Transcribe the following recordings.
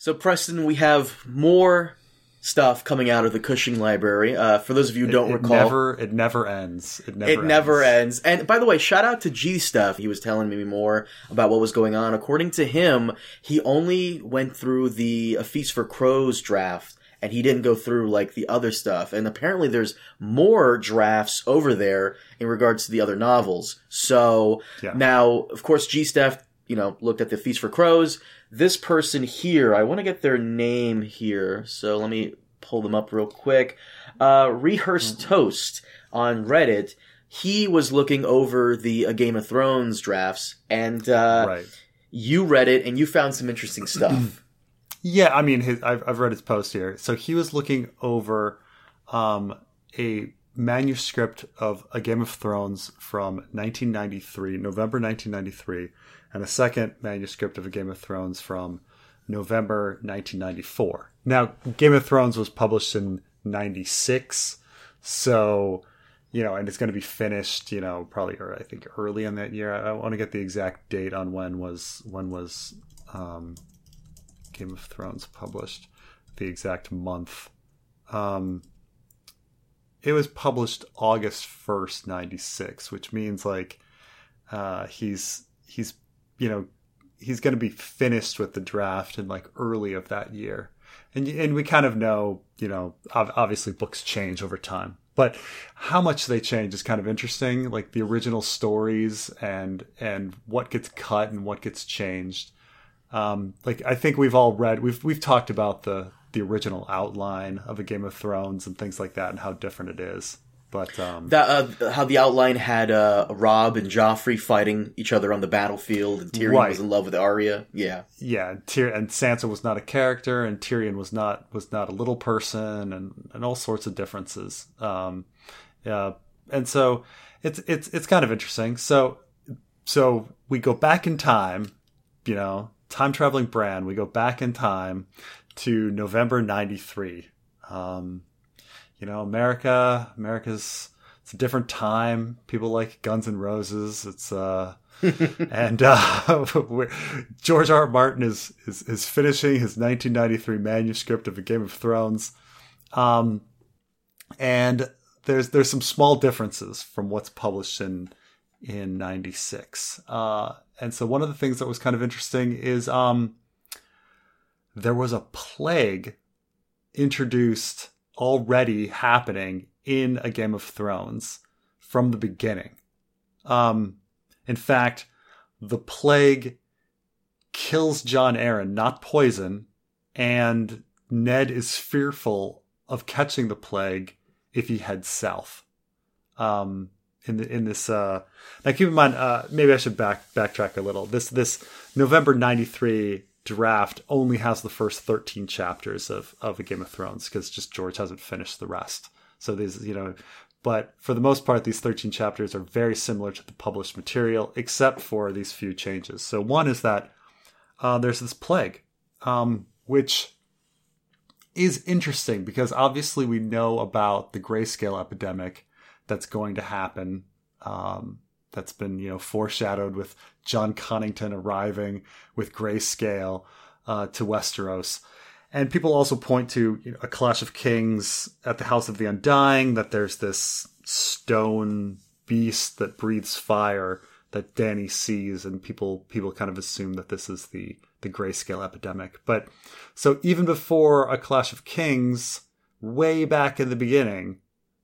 So, Preston, we have more stuff coming out of the Cushing Library. Uh, for those of you who don't it recall, never it never ends. It never it ends. never ends. And by the way, shout out to G Stuff. He was telling me more about what was going on. According to him, he only went through the A Feast for Crows draft. And he didn't go through like the other stuff. And apparently there's more drafts over there in regards to the other novels. So Yeah. now, of course, G Stuff, you know, looked at the Feast for Crows. This person here, I want to get their name here. So let me pull them up real quick. Uh, Rehearsed Toast on Reddit. He was looking over the A Game of Thrones drafts, and uh, right. you read it, and you found some interesting stuff. Yeah, I mean, his, I've, I've read his post here. So he was looking over um, a manuscript of A Game of Thrones from 1993, November 1993, and a second manuscript of A Game of Thrones from November 1994. Now, Game of Thrones was published in 96, so, you know, and it's going to be finished, you know, probably, or I think early in that year. I, want to get the exact date on when was, when was, um, Game of Thrones published, the exact month. Um, it was published August first, ninety six, which means like uh, he's he's you know he's going to be finished with the draft in like early of that year, and and we kind of know you know obviously books change over time, but how much they change is kind of interesting. Like the original stories and and what gets cut and what gets changed um, like I think we've all read we've we've talked about the the original outline of a Game of Thrones and things like that and how different it is. But um, that uh, how the outline had uh, Robb and Joffrey fighting each other on the battlefield, and Tyrion Right. was in love with Arya. Yeah, yeah, Tyr- and Sansa was not a character, and Tyrion was not was not a little person, and and all sorts of differences. Um, yeah, and so it's it's it's kind of interesting. So so we go back in time, you know, time traveling Bran. We go back in time to November '93. Um, you know, America, America's it's a different time. People like Guns and Roses. It's uh, and uh, George R. R. Martin is, is is finishing his 1993 manuscript of A Game of Thrones, um, and there's there's some small differences from what's published in in 96. Uh, and so one of the things that was kind of interesting is um, there was a plague introduced already happening in a Game of Thrones from the beginning. Um, in fact, the plague kills Jon Arryn, not poison, and Ned is fearful of catching the plague if he heads south. Um, in the, in this uh, now, keep in mind, uh, maybe I should back backtrack a little. This this November '93 draft only has the first 13 chapters of of a Game of Thrones because just George hasn't finished the rest. So these, you know, but for the most part, these 13 chapters are very similar to the published material, except for these few changes. So one is that uh, there's this plague, um, which is interesting because obviously we know about the grayscale epidemic that's going to happen. Um, that's been you know foreshadowed with Jon Connington arriving with grayscale uh, to Westeros. And people also point to you know, a Clash of Kings at the House of the Undying, that there's this stone beast that breathes fire that Dany sees, and people people kind of assume that this is the the grayscale epidemic. But so even before a Clash of Kings, way back in the beginning,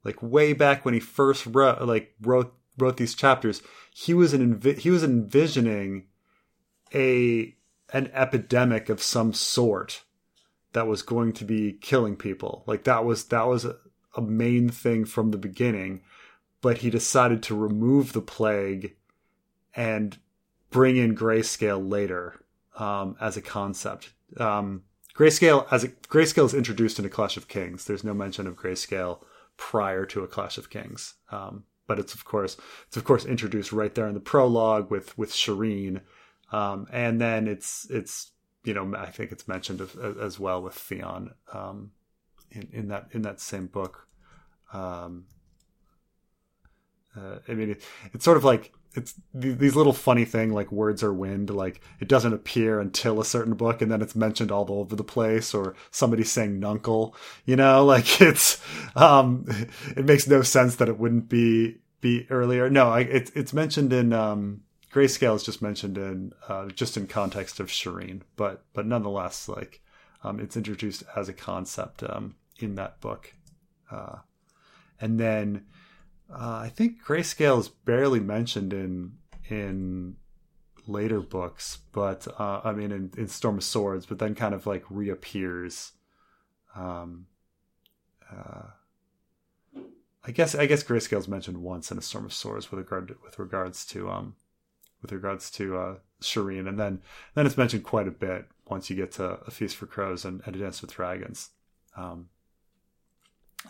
like way back when he first wrote like wrote wrote these chapters, he was an envi- he was envisioning a an epidemic of some sort that was going to be killing people. Like that was that was a, a main thing from the beginning, but he decided to remove the plague and bring in grayscale later um, as a concept. Um, grayscale as a grayscale is introduced in a Clash of Kings. There's no mention of grayscale prior to a Clash of Kings, um, but it's of course it's of course introduced right there in the prologue with with Shireen, um, and then it's it's you know I think it's mentioned as, as well with Theon um, in, in that in that same book. Um, Uh, I mean, it, it's sort of like it's these little funny thing like words are wind like it doesn't appear until a certain book and then it's mentioned all over the place or somebody saying nuncle you know like it's um it makes no sense that it wouldn't be be earlier. No I, it's it's mentioned in um grayscale is just mentioned in uh, just in context of shireen but but nonetheless like um it's introduced as a concept um in that book. Uh and then uh, I think grayscale is barely mentioned in in later books, but uh, I mean in, in, Storm of Swords, but then kind of like reappears. Um, uh, I guess I guess grayscale is mentioned once in a Storm of Swords with regard to, with regards to um with regards to uh, Shireen, and then then it's mentioned quite a bit once you get to A Feast for Crows and, and A Dance with Dragons. Um,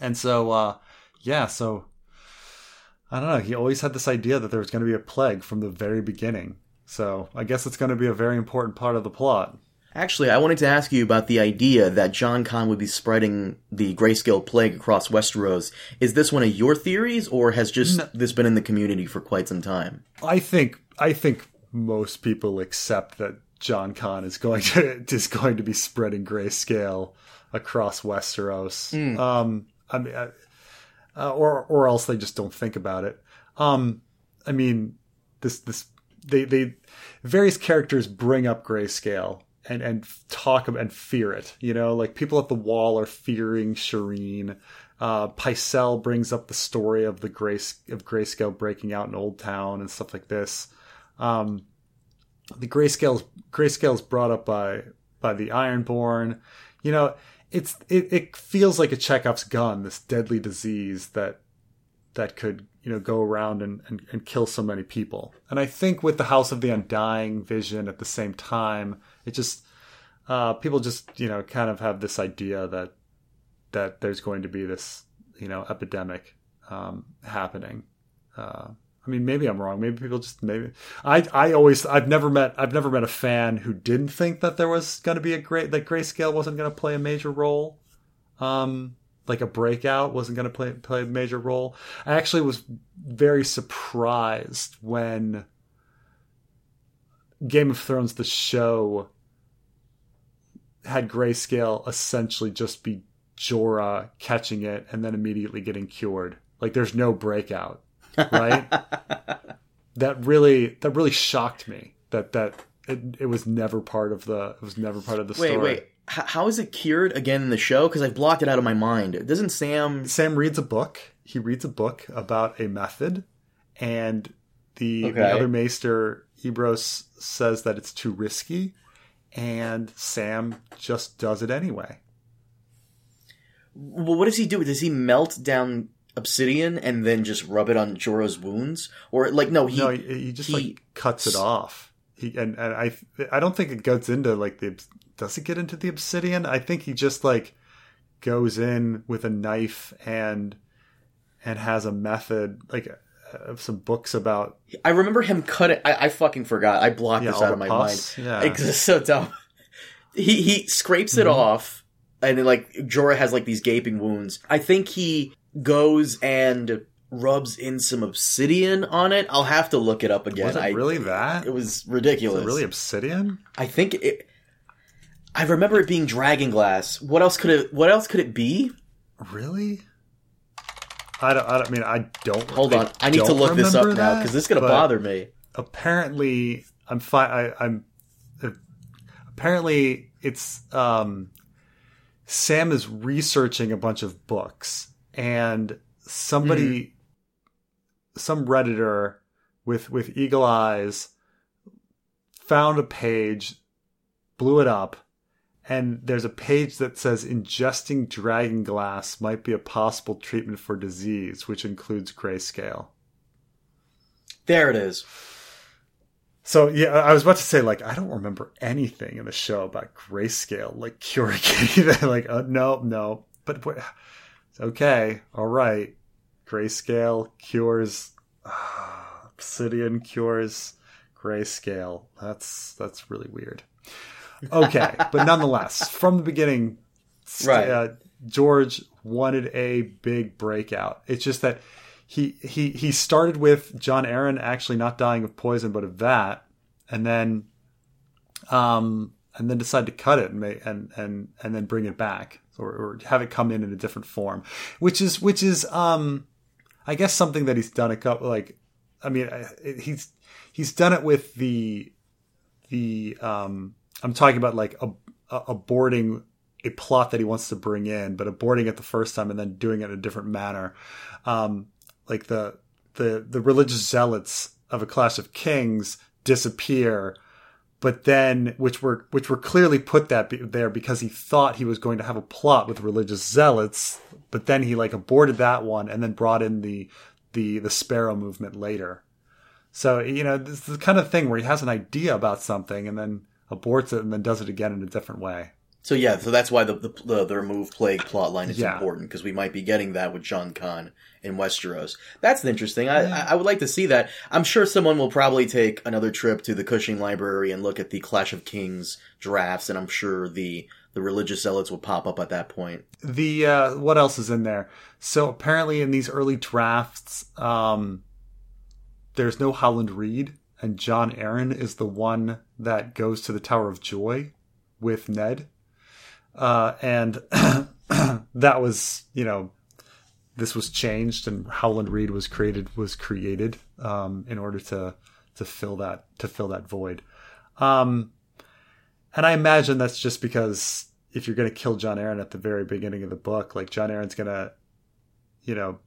and so uh, yeah, so I don't know. He always had this idea that there was going to be a plague from the very beginning. So I guess it's going to be a very important part of the plot. Actually, I wanted to ask you about the idea that Jon Con would be spreading the grayscale plague across Westeros. Is this one of your theories, or has just no. this been in the community for quite some time? I think I think most people accept that Jon Con is going to is going to be spreading grayscale across Westeros. Mm. Um, I mean, I, uh, or or else they just don't think about it. Um, I mean, this this they they various characters bring up grayscale and and talk and fear it. You know, like people at the wall are fearing Shireen. Uh, Pycelle brings up the story of the grace of grayscale breaking out in Old Town and stuff like this. Um, the grayscale grayscale is brought up by by the Ironborn. You know, it's it, it feels like a Chekhov's gun, this deadly disease that that could you know go around and, and, and kill so many people. And I think with the House of the Undying vision at the same time, it just uh, people just you know kind of have this idea that that there's going to be this you know epidemic um, happening. Uh, I mean, maybe I'm wrong. Maybe people just maybe I I always I've never met I've never met a fan who didn't think that there was going to be a great that grayscale wasn't going to play a major role. Um, like a breakout wasn't going to play play a major role. I actually was very surprised when Game of Thrones the show had grayscale essentially just be Jorah catching it and then immediately getting cured. Like there's no breakout right? that really that really shocked me. That that it, it was never part of the it was never part of the story. Wait, wait. H- how is it cured again in the show? Because I've blocked it out of my mind. Doesn't Sam? Sam reads a book. He reads a book about a method, and the, okay. the other Maester Ebrose says that it's too risky, and Sam just does it anyway. Well, what does he do? Does he melt down obsidian and then just rub it on Jorah's wounds, or like no, he no, he, he just he, like cuts it off. He and, and I I don't think it goes into like the does it get into the obsidian? I think he just like goes in with a knife and and has a method like of some books about. I remember him cutting. I, I fucking forgot. I blocked yeah, this out of my pus. mind. Yeah, it's so dumb. He he scrapes it mm-hmm. off, and then like Jorah has like these gaping wounds. I think he goes and rubs in some obsidian on it. I'll have to look it up again. Was it I, really that? It was ridiculous. Was it really obsidian? I think it. I remember it being dragon glass. What else could it? What else could it be? Really? I don't. I don't I mean. I don't. Hold on. I need to look this up now because this is going to bother me. Apparently, I'm fine. I'm. Uh, apparently, it's um. Sam is researching a bunch of books and somebody mm. some redditor with with eagle eyes found a page blew it up and there's a page that says ingesting dragon glass might be a possible treatment for disease which includes grayscale there it is so yeah, I was about to say like I don't remember anything in the show about grayscale like curing anything. like uh, no, no. But okay, all right. Grayscale cures uh, Obsidian cures grayscale. That's that's really weird. Okay, but nonetheless, from the beginning, right. Uh, George wanted a big breakout. It's just that he he he started with Jon Arryn actually not dying of poison but of that, and then um and then decide to cut it and make, and and and then bring it back or, or have it come in in a different form, which is which is um I guess something that he's done a couple like I mean he's he's done it with the the um I'm talking about like a, a, aborting a plot that he wants to bring in, but aborting it the first time and then doing it in a different manner. Um, like the the the religious zealots of a Clash of Kings disappear, but then which were which were clearly put that be, there because he thought he was going to have a plot with religious zealots, but then he like aborted that one and then brought in the the the Sparrow movement later. So you know this is the kind of thing where he has an idea about something and then aborts it and then does it again in a different way. So yeah, so that's why the the, the, the remove plague plot line is Yeah. important because we might be getting that with Jon Con in Westeros. That's interesting. I, I I would like to see that. I'm sure someone will probably take another trip to the Cushing Library and look at the Clash of Kings drafts, and I'm sure the the religious zealots will pop up at that point. the uh, what else is in there? So apparently, in these early drafts, um, there's no Howland Reed, and Jon Arryn is the one that goes to the Tower of Joy with Ned, uh, and that was you know this was changed, and Howland Reed was created was created um, in order to to fill that to fill that void. Um, and I imagine that's just because if you're going to kill Jon Arryn at the very beginning of the book, like Jon Arryn's going to, you know,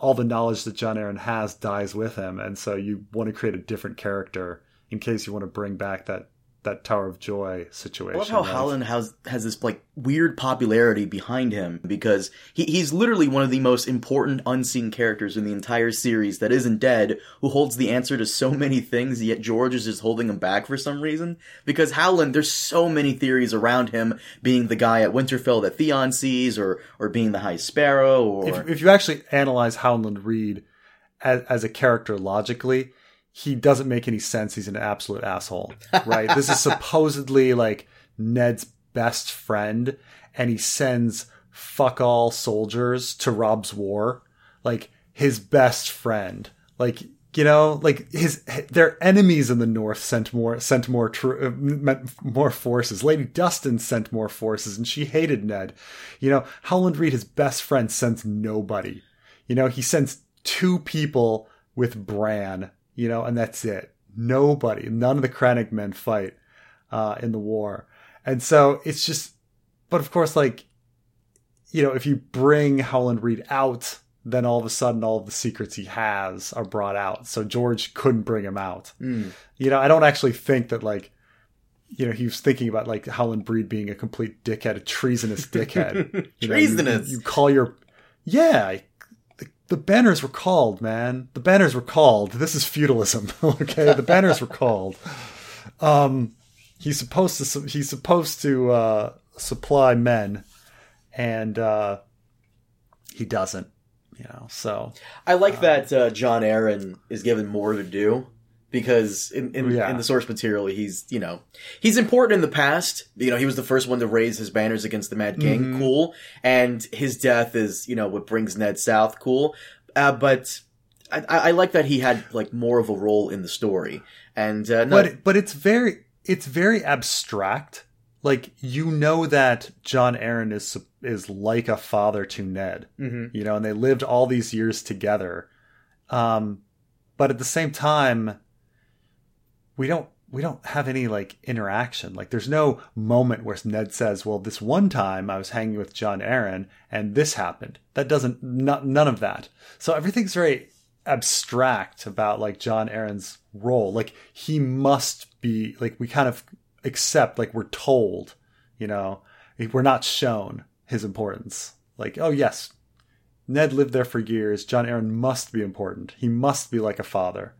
all the knowledge that Jon Arryn has dies with him, and so you want to create a different character in case you want to bring back that that Tower of Joy situation. I love how right? Howland has has this like weird popularity behind him because he, he's literally one of the most important unseen characters in the entire series that isn't dead, who holds the answer to so many things, yet George is just holding him back for some reason. Because Howland, there's so many theories around him being the guy at Winterfell that Theon sees, or or being the High Sparrow, or if, if you actually analyze Howland Reed as, as a character logically, he doesn't make any sense. He's an absolute asshole, right? this is supposedly like Ned's best friend, and he sends fuck all soldiers to Robb's war, like his best friend, like. You know, like his their enemies in the north sent more sent more tr- uh, meant more forces. Lady Dustin sent more forces, and she hated Ned. You know, Howland Reed, his best friend, sends nobody. You know, he sends two people with Bran, you know, and that's it. Nobody, none of the crannogmen fight uh, in the war. And so it's just, but of course, like, you know, if you bring Howland Reed out, then all of a sudden all of the secrets he has are brought out. So George couldn't bring him out. Hmm. You know, I don't actually think that, like, you know, he was thinking about like Howland Reed being a complete dickhead, a treasonous dickhead. You know, you- Treasonous. you, call your, yeah, the, banners were called, man. The banners were called. This is feudalism, okay? The banners were called. Um, he's supposed to, he's supposed to uh, supply men, and uh, he doesn't. You know, so I like that uh, Jon Arryn is given more to do because in in, Yeah. in the source material he's you know he's important in the past. You know he was the first one to raise his banners against the Mad King. Mhm. Cool, and his death is you know what brings Ned south. Cool, uh, but. I, I like that he had like more of a role in the story, and uh, no, but but it's very it's very abstract. Like you know that Jon Arryn is is like a father to Ned, Mhm. you know, and they lived all these years together. Um, but at the same time, we don't we don't have any like interaction. Like there's no moment where Ned says, "Well, this one time I was hanging with Jon Arryn and this happened." That doesn't not, none of that. So everything's very abstract about like Jon Arryn's role. Like he must be like we kind of accept like we're told, you know, we're not shown his importance. Like, oh yes, Ned lived there for years. Jon Arryn must be important. He must be like a father,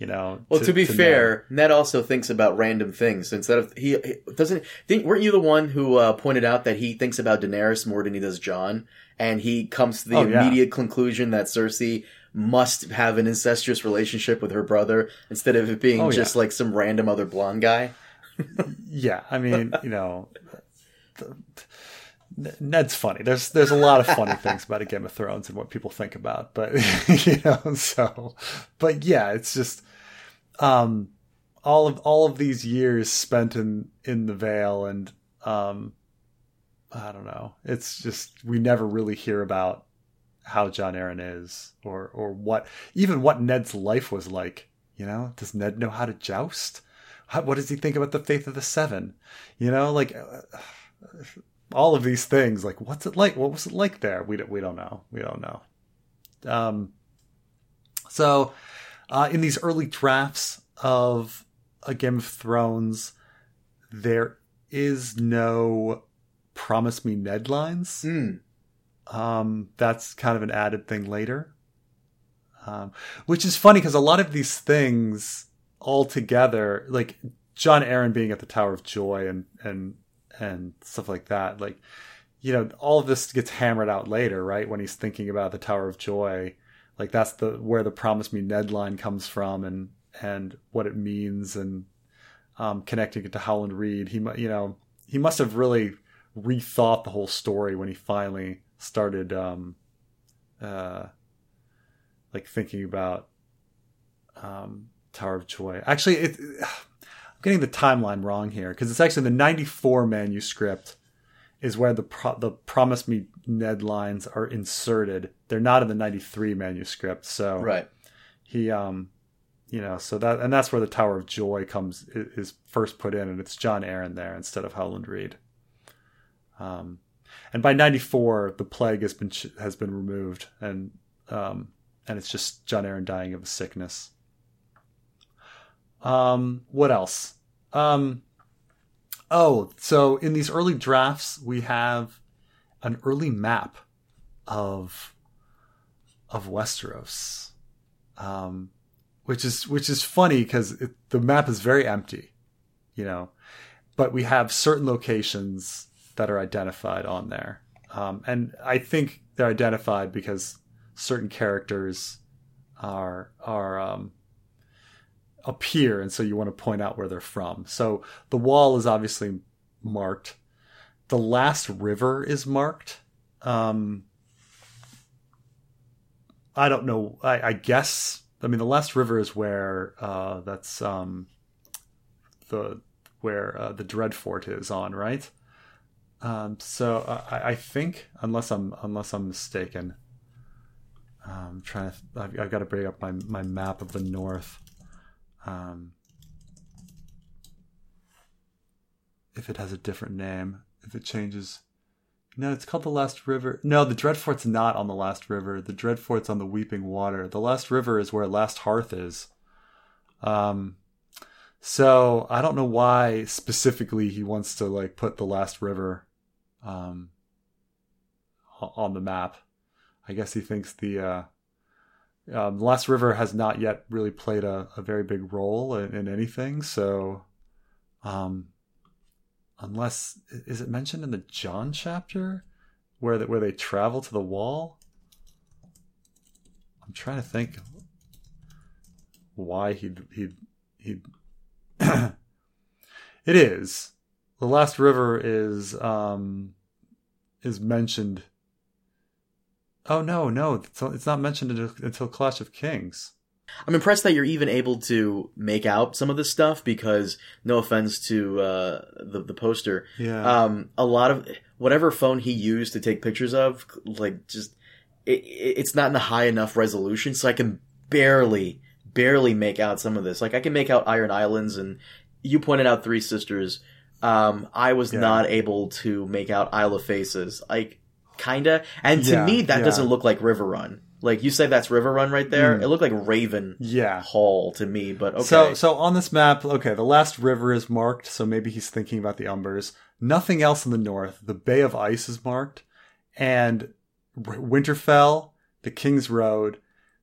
you know. Well, to, be Ned. fair, Ned also thinks about random things. Instead of he, he doesn't think weren't you the one who uh, pointed out that he thinks about Daenerys more than he does Jon, and he comes to the Oh, yeah. immediate conclusion that Cersei must have an incestuous relationship with her brother instead of it being Oh, just like some random other blonde guy. yeah, I mean, you know, Ned's funny. There's there's a lot of funny things about a Game of Thrones and what people think about, but you know, so but yeah, it's just um all of all of these years spent in in the Vale and um I don't know. It's just we never really hear about how Jon Arryn is or or what even what Ned's life was like, you know? Does Ned know how to joust? How, what does he think about the faith of the seven? You know, like uh, all of these things. Like, what's it like? What was it like there? We don't, we don't know. We don't know. Um, so, uh, in these early drafts of a Game of Thrones, there is no promise me Ned lines. Mm. Um, that's kind of an added thing later. Um, which is funny because a lot of these things all together, like Jon Arryn being at the Tower of Joy and and and stuff like that, like you know, all of this gets hammered out later, right? When he's thinking about the Tower of Joy, like that's the where the "Promise Me Ned" line comes from, and and what it means, and um, connecting it to Howland Reed. He, you know, he must have really rethought the whole story when he finally started, um, uh, like thinking about um, Tower of Joy. Actually, it, I'm getting the timeline wrong here because it's actually the 94 manuscript is where the pro- the Promise Me Ned lines are inserted. They're not in the 93 manuscript. So Right. he um you know so that and that's where the Tower of Joy comes is first put in and it's Jon Arryn there instead of Howland Reed. Um and by 94 the plague has been has been removed and um and it's just Jon Arryn dying of a sickness. Um, what else? Um, oh, so in these early drafts, we have an early map of of Westeros, um, which is which is funny because the map is very empty, you know, but we have certain locations that are identified on there, um, and I think they're identified because certain characters are are um, appear, and so you want to point out where they're from. So the wall is obviously marked. The last river is marked. Um, I don't know. I, I, guess. I mean, the last river is where uh, that's um, the where uh, the Dreadfort is on, right? Um, so I, I, think, unless I'm unless I'm mistaken, I'm trying to. I've, I've, got to bring up my my map of the north. Um, if it has a different name, if it changes. No, it's called the Last River. No, the Dreadfort's not on the Last River. The Dreadfort's on the Weeping Water. The Last River is where Last Hearth is. Um, so I don't know why specifically he wants to like put the Last River, um, on the map. I guess he thinks the uh, um, The Last River has not yet really played a, a very big role in, in anything. So, um, unless is it mentioned in the Jon chapter where that where they travel to the wall? I'm trying to think why he'd he he. it is the last river is um is mentioned Oh no, no, it's not mentioned until Clash of Kings. I'm impressed that you're even able to make out some of this stuff because, no offense to uh, the the poster, yeah, um, a lot of whatever phone he used to take pictures of, like just it, it's not in a high enough resolution, so I can barely barely make out some of this. Like I can make out Iron Islands, and you pointed out Three Sisters. Um, I was yeah. not able to make out Isle of Faces. Like kinda. And to yeah, me, that yeah. doesn't look like River Run. Like you say, that's River Run right there. Mm. It looked like Raven yeah. Hall to me, but okay. So, so on this map, okay, the last river is marked, so maybe he's thinking about the Umbers. Nothing else in the north. The Bay of Ice is marked, and Winterfell, the King's Road,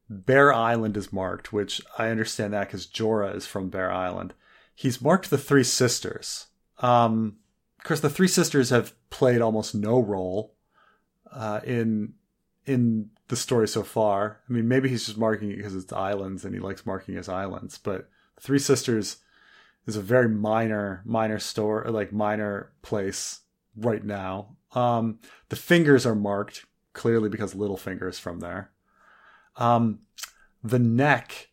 Bear Island is marked, which I understand that because Jorah is from Bear Island. He's marked the Three Sisters. Um, of course, the Three Sisters have played almost no role uh, in in the story so far. I mean, maybe he's just marking it because it's islands and he likes marking his islands. But Three Sisters is a very minor, minor store, like minor place right now. Um, the fingers are marked clearly because Littlefinger is from there. Um, the neck,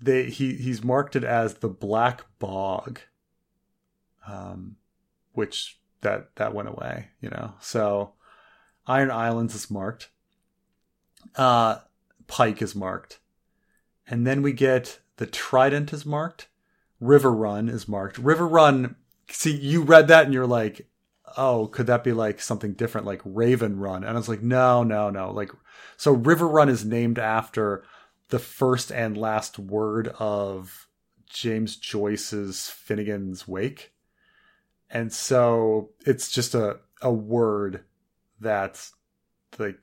they he he's marked it as the Black Bog, um, which that that went away, you know. So Iron Islands is marked. Uh, Pike is marked, and then we get the Trident is marked. River Run is marked. River Run. See, you read that and you're like, oh, could that be like something different, like Raven Run? And I was like, no, no, no. Like, so River Run is named after the first and last word of James Joyce's Finnegan's Wake. And so it's just a, a word that like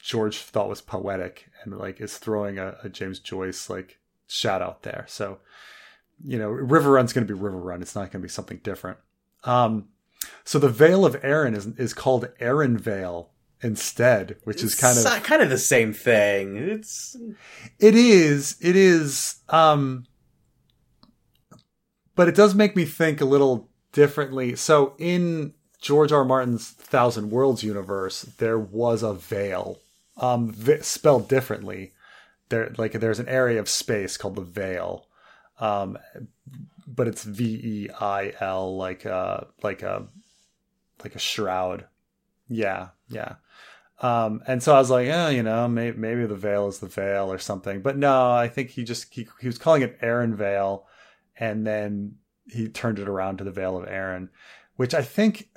George thought was poetic and like is throwing a, a James Joyce like shout out there. So, you know, River Run's going to be River Run. It's not going to be something different. Um, so the Vale of Arryn is is called Arryn Vale instead, which is kind of kind of the same thing. It's it is it is um but it does make me think a little differently. So in George R. R. Martin's Thousand Worlds universe, there was a veil, um, v- spelled differently. There, like, there's an area of space called the Veil, um, but it's V E I L, like a like a like a shroud. Yeah, yeah. Um, and so I was like, yeah, you know, maybe, maybe the veil is the veil or something. But no, I think he just he, he was calling it Arryn Vale, and then he turned it around to the Vale of Arryn, which I think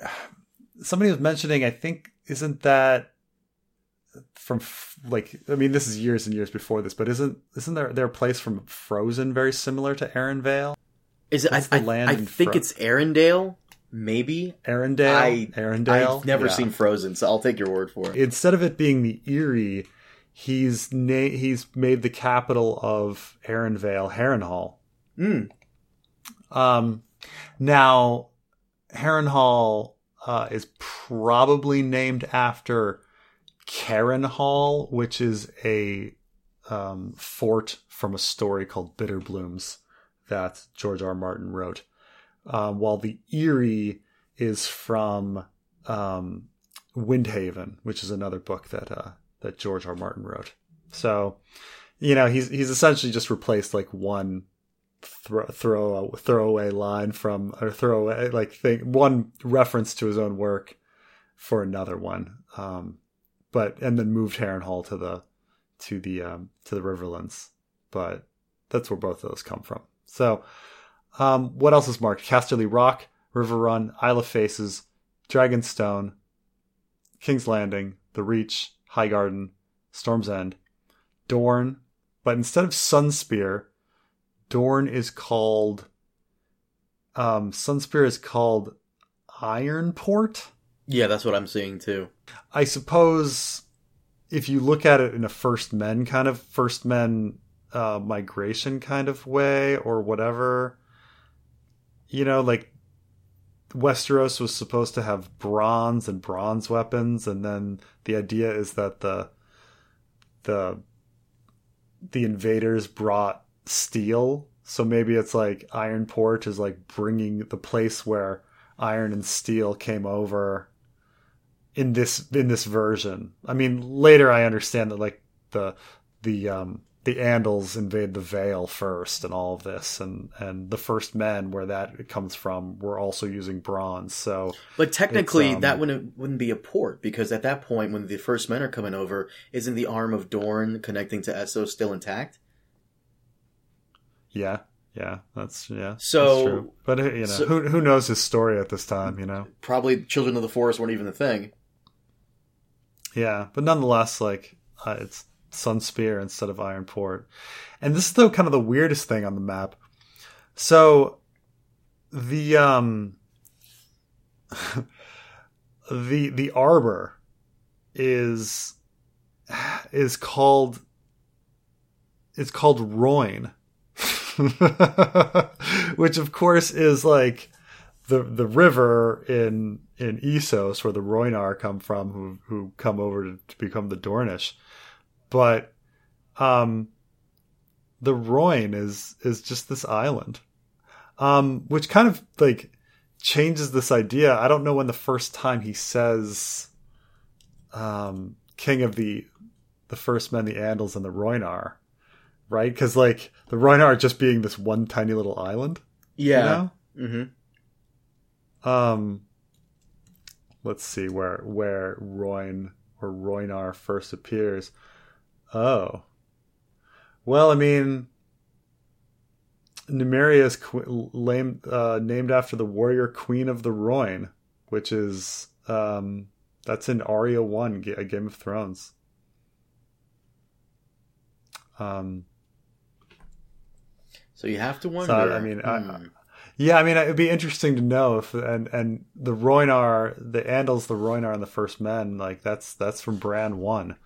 somebody was mentioning. I think isn't that from like I mean this is years and years before this, but isn't isn't there their place from Frozen very similar to Arryn Vale? is it? I, That's the I, land I think Fro- it's Arendelle. Maybe Arendelle, I- Arendelle. I've never Yeah. seen Frozen, so I'll take your word for it. instead of it being the Eyrie, he's na- he's made the capital of Arrenvale Harrenhal. Mm. Um, now, Harrenhal uh, is probably named after Karen Hall, which is a um, fort from a story called Bitter Blooms that George R. Martin wrote. Um, while the Eyrie is from um, Windhaven, which is another book that uh, that George R. R. Martin wrote. So, you know, he's he's essentially just replaced like one throw throw a throwaway line from or throwaway like thing one reference to his own work for another one. Um, but and then moved Harrenhal to the to the um, to the Riverlands. But that's where both of those come from. So, um, what else is marked? Casterly Rock, River Run, Isle of Faces, Dragonstone, King's Landing, The Reach, High Garden, Storm's End, Dorne. But instead of Sunspear, Dorne is called. Um, Sunspear is called Ironport. Yeah, that's what I'm seeing too. I suppose if you look at it in a first men kind of first men uh, migration kind of way or whatever, you know, like Westeros was supposed to have bronze and bronze weapons, and then the idea is that the the the invaders brought steel. So maybe it's like Ironport is like bringing the place where iron and steel came over in this in this version. I mean, later I understand that like the the um the Andals invade the Vale first and all of this and and the first men where that comes from were also using bronze. So But technically, um, that wouldn't wouldn't be a port because at that point, when the first men are coming over, isn't the arm of Dorne connecting to Essos still intact? Yeah, yeah, that's yeah. So- that's true. but uh, you know, so- who who knows his story at this time, you know? Probably Children of the Forest weren't even a thing. Yeah, but nonetheless, like uh, it's Sunspear instead of Ironport, and this is the kind of the weirdest thing on the map. So the um the the arbor is is called it's called Rhoyne, which of course is like the the river in in Essos where the Rhoynar come from, who who come over to, to become the Dornish, but um, the Rhoyne is is just this island, um, which kind of like changes this idea. I don't know when the first time he says um, king of the the first men, the Andals, and the Rhoynar, right? Because like the Rhoynar just being this one tiny little island. Yeah. You know? Mm-hmm. Um. Let's see where where Rhoyne or Rhoynar first appears. Oh. Well, I mean, Nymeria is qu- lame, uh, named after the warrior queen of the Rhoyne, which is um, that's in Arya One, a Game of Thrones. Um, so you have to wonder. So, I mean, hmm. I, yeah, I mean, it'd be interesting to know if and and the Rhoynar, the Andals, the Rhoynar, and the First Men, like that's that's from Bran One.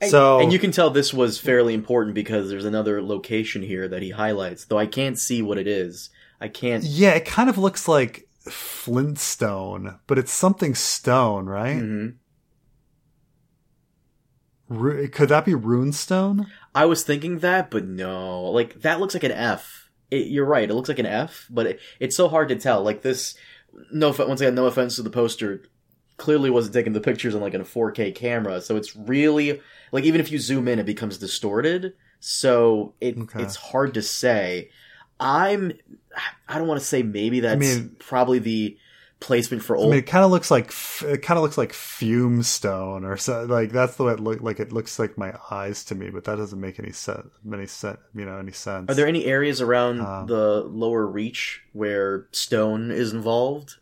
And, so and you can tell this was fairly important because there's another location here that he highlights, though I can't see what it is. I can't. Yeah, it kind of looks like flintstone, but it's something stone, right? Mm-hmm. Could that be runestone? I was thinking that, but no. Like that looks like an F. It, you're right. It looks like an F, but it, it's so hard to tell. Like this. No, once again, no offense to the poster. Clearly wasn't taking the pictures on like a 4K camera, so it's really like even if you zoom in, it becomes distorted. So it okay. it's hard to say. I'm. I don't want to say maybe that's I mean, probably the placement for old. I mean, it kind of looks like it kind of looks like fume stone or so. Like that's the way it look like. It looks like my eyes to me, but that doesn't make any sense. Any sense, you know, any sense. Are there any areas around um, the lower reach where stone is involved?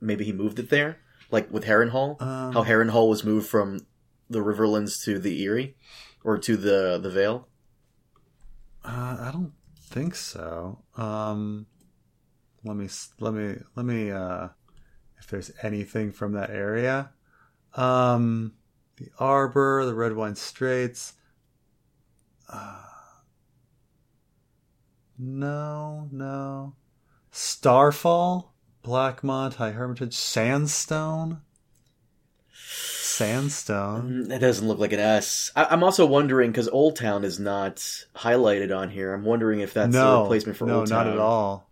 Maybe he moved it there, like with Harrenhal. Um, how Harrenhal was moved from the Riverlands to the Eyrie, or to the the Vale. Uh, I don't think so. Um, let me let me let me uh if there's anything from that area. Um, the Arbor, the Red Wine Straits. Uh, no, no. Starfall, Blackmont, High Hermitage, Sandstone. Sandstone. Mm, it doesn't look like an S. I- I'm also wondering because Old Town is not highlighted on here. I'm wondering if that's no, the replacement for no, Old Town. No, not at all.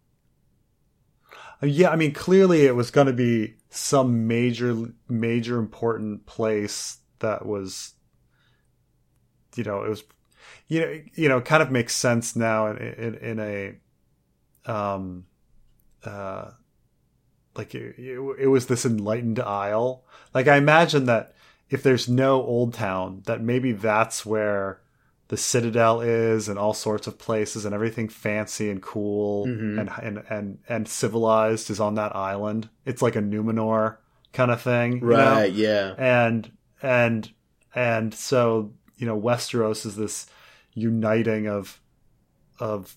Yeah, I mean, clearly it was going to be some major, major important place that was, you know, it was, you know, you know, kind of makes sense now in in, in a, um, uh, like it, it, it was this enlightened isle. Like I imagine that if there's no old town, that maybe that's where the Citadel is and all sorts of places and everything fancy and cool mm-hmm. and, and and and civilized is on that island. It's like a Numenor kind of thing, right? Know? Yeah, and and and so you know Westeros is this uniting of of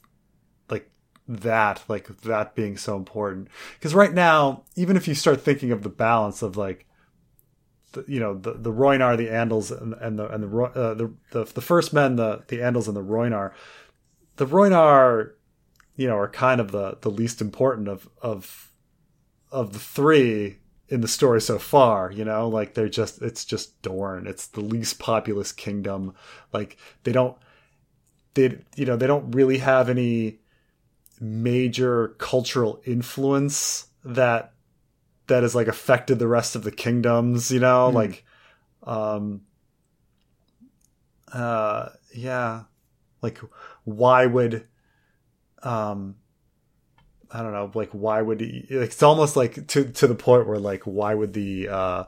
like that like that being so important because right now even if you start thinking of the balance of like the, you know the the Rhoynar, the Andals, and, and the and the, uh, the the the first men, the the Andals and the Rhoynar. The Rhoynar, you know, are kind of the the least important of of of the three in the story so far. You know, like they're just it's just Dorne. It's the least populous kingdom. Like they don't they you know they don't really have any major cultural influence that that has like affected the rest of the kingdoms, you know, mm. like um uh yeah. Like why would um I don't know, like why would he, like, it's almost like to to the point where like why would the uh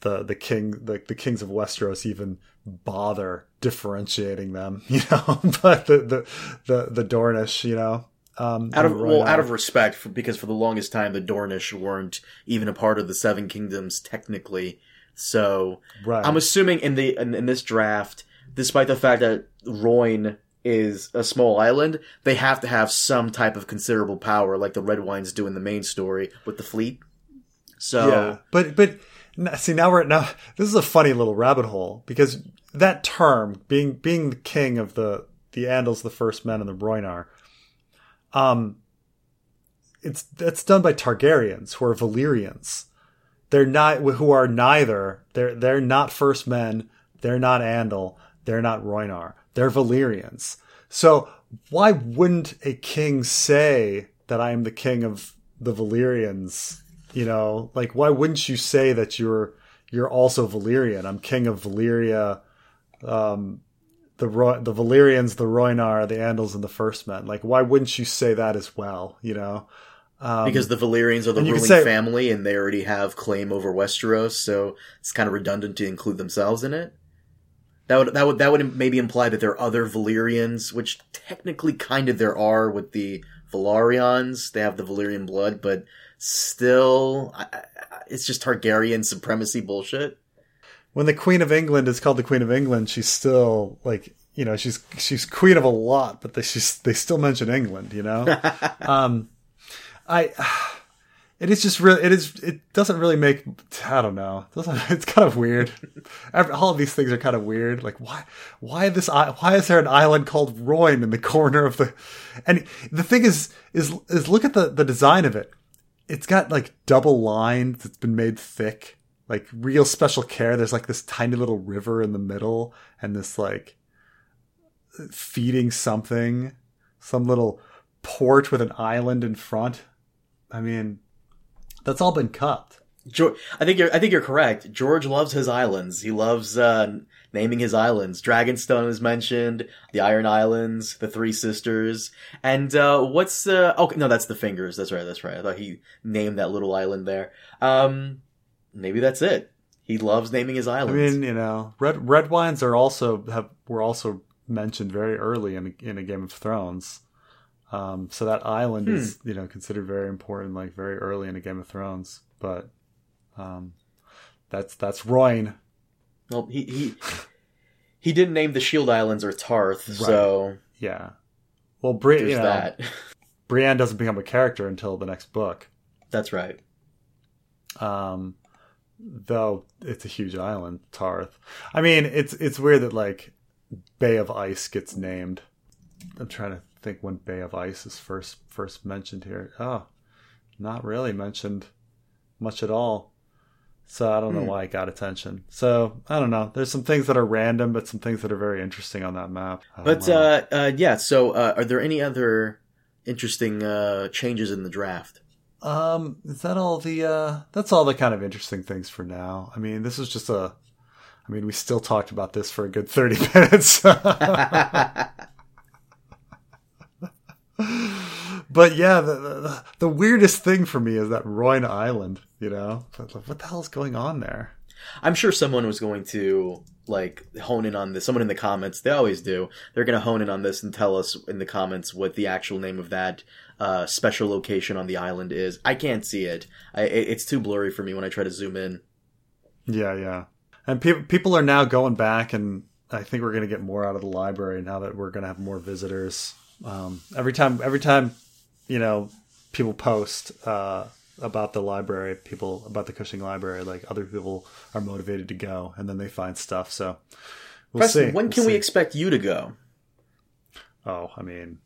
the the king the, the kings of Westeros even bother differentiating them, you know, but the the the, the Dornish, you know. Um, out of well, out of respect, for, because for the longest time the Dornish weren't even a part of the Seven Kingdoms technically. So right. I'm assuming in the in, in, this draft, despite the fact that Rhoyne is a small island, they have to have some type of considerable power, like the Red Wines do in the main story with the fleet. So, yeah, but but see now we're now this is a funny little rabbit hole because that term being being the king of the the Andals, the first men, and the Rhoynar um, it's it's done by Targaryens who are Valyrians. They're not who are neither. They're they're not first men. They're not Andal. They're not Rhoynar. They're Valyrians. So why wouldn't a king say that I am the king of the Valyrians. You know, like why wouldn't you say that you're you're also Valyrian? I'm king of Valyria. Um, the Ro- the Valyrians, the Rhoynar, the Andals, and the First Men. Like, why wouldn't you say that as well? You know, um, because the Valyrians are the ruling say, family, and they already have claim over Westeros, so it's kind of redundant to include themselves in it. That would that would that would maybe imply that there are other Valyrians, which technically kind of there are with the Velaryons. They have the Valyrian blood, but still, I, I, it's just Targaryen supremacy bullshit. When the Queen of England is called the Queen of England, she's still like you know she's she's queen of a lot, but they she's, they still mention England. You know, um, I it is just really it is it doesn't really make i don't know it it's kind of weird. All of these things are kind of weird. Like why why this why is there an island called Rhoyne in the corner of the and the thing is is is look at the the design of it. It's got like double lines that's been made thick like real special care there's like this tiny little river in the middle and this like feeding something some little port with an island in front i mean that's all been cut. George, I think you're. I think you're correct. George loves his islands. He loves uh, naming his islands. Dragonstone is mentioned. The Iron Islands, the Three Sisters, and uh, what's? Uh, oh no, that's the Fingers. That's right. That's right. I thought he named that little island there. Um, maybe that's it. He loves naming his islands. I mean, you know, red red wines are also have were also mentioned very early in in a Game of Thrones. Um, so that island hmm. is, you know, considered very important, like very early in a Game of Thrones. But um, that's that's Rhoyne. Well, he he he didn't name the Shield Islands or Tarth, right. so yeah. Well, Bri- you know, that. Brienne doesn't become a character until the next book. That's right. Um, though it's a huge island, Tarth. I mean, it's it's weird that like Bay of Ice gets named. I'm trying to think when Bay of Ice is first first mentioned here. Oh, not really mentioned much at all. So I don't know hmm. why it got attention. So I don't know. There's some things that are random, but some things that are very interesting on that map. But uh, uh, yeah. So uh, are there any other interesting uh, changes in the draft? Um, is that all the? Uh, that's all the kind of interesting things for now. I mean, this is just a. I mean, we still talked about this for a good thirty minutes. but yeah, the, the, the weirdest thing for me is that Rhoyne Island. You know, what the hell is going on there? I'm sure someone was going to like hone in on this. Someone in the comments, they always do. They're going to hone in on this and tell us in the comments what the actual name of that uh, special location on the island is. I can't see it. I, it's too blurry for me when I try to zoom in. Yeah, yeah. And pe- people are now going back, and I think we're going to get more out of the library now that we're going to have more visitors. Um, every time, every time, you know, people post uh, about the library, people about the Cushing Library, like other people are motivated to go, and then they find stuff. So we'll Preston, see. When we'll can see. we expect you to go? Oh, I mean,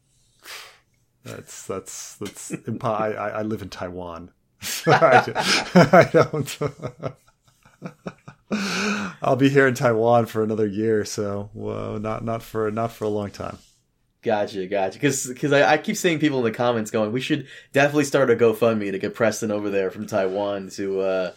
that's that's that's. impo- I, I live in Taiwan. I, don't. I'll be here in Taiwan for another year, so well, not not for not for a long time. Gotcha, gotcha. Because because I, I, keep seeing people in the comments going, we should definitely start a GoFundMe to get Preston over there from Taiwan to uh,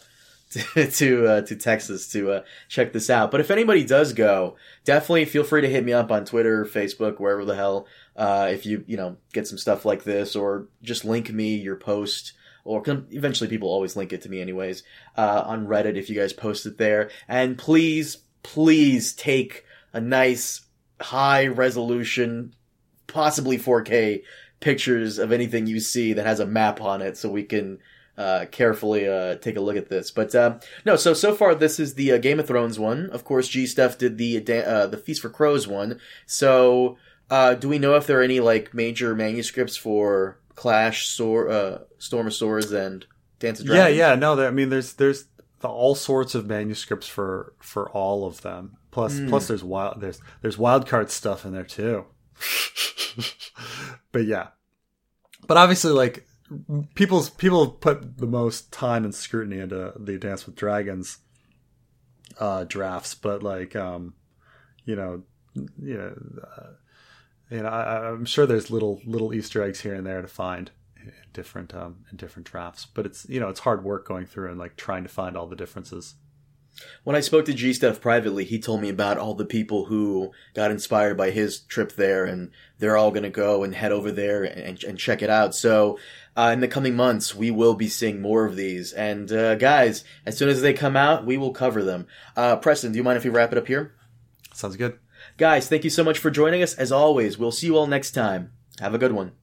to to, uh, to Texas to uh, check this out. But if anybody does go, definitely feel free to hit me up on Twitter, Facebook, wherever the hell. Uh, if you you know get some stuff like this, or just link me your post. Or eventually, people always link it to me, anyways. Uh, on Reddit, if you guys post it there, and please, please take a nice high resolution possibly 4K pictures of anything you see that has a map on it, so we can uh, carefully uh, take a look at this. But uh, no, so so far this is the uh, Game of Thrones one. Of course, G Stuff did the uh, the Feast for Crows one. So uh, do we know if there are any like major manuscripts for Clash, Sword, Storm of Swords, and Dance of Dragons? Yeah, yeah. No, I mean there's there's the, all sorts of manuscripts for for all of them. Plus, mm. plus there's wild there's there's wild card stuff in there too. but yeah, but obviously, like people's people put the most time and scrutiny into the Dance with Dragons uh, drafts, but like, um, you know, you know, uh, you know, I, am sure there's little little Easter eggs here and there to find in different um, in different drafts. But it's you know it's hard work going through and like trying to find all the differences. When I spoke to G Stuff privately, he told me about all the people who got inspired by his trip there, and they're all going to go and head over there and, and check it out. So, uh, in the coming months, we will be seeing more of these. And uh, guys, as soon as they come out, we will cover them. Uh, Preston, do you mind if we wrap it up here? Sounds good. Guys, thank you so much for joining us. As always, we'll see you all next time. Have a good one.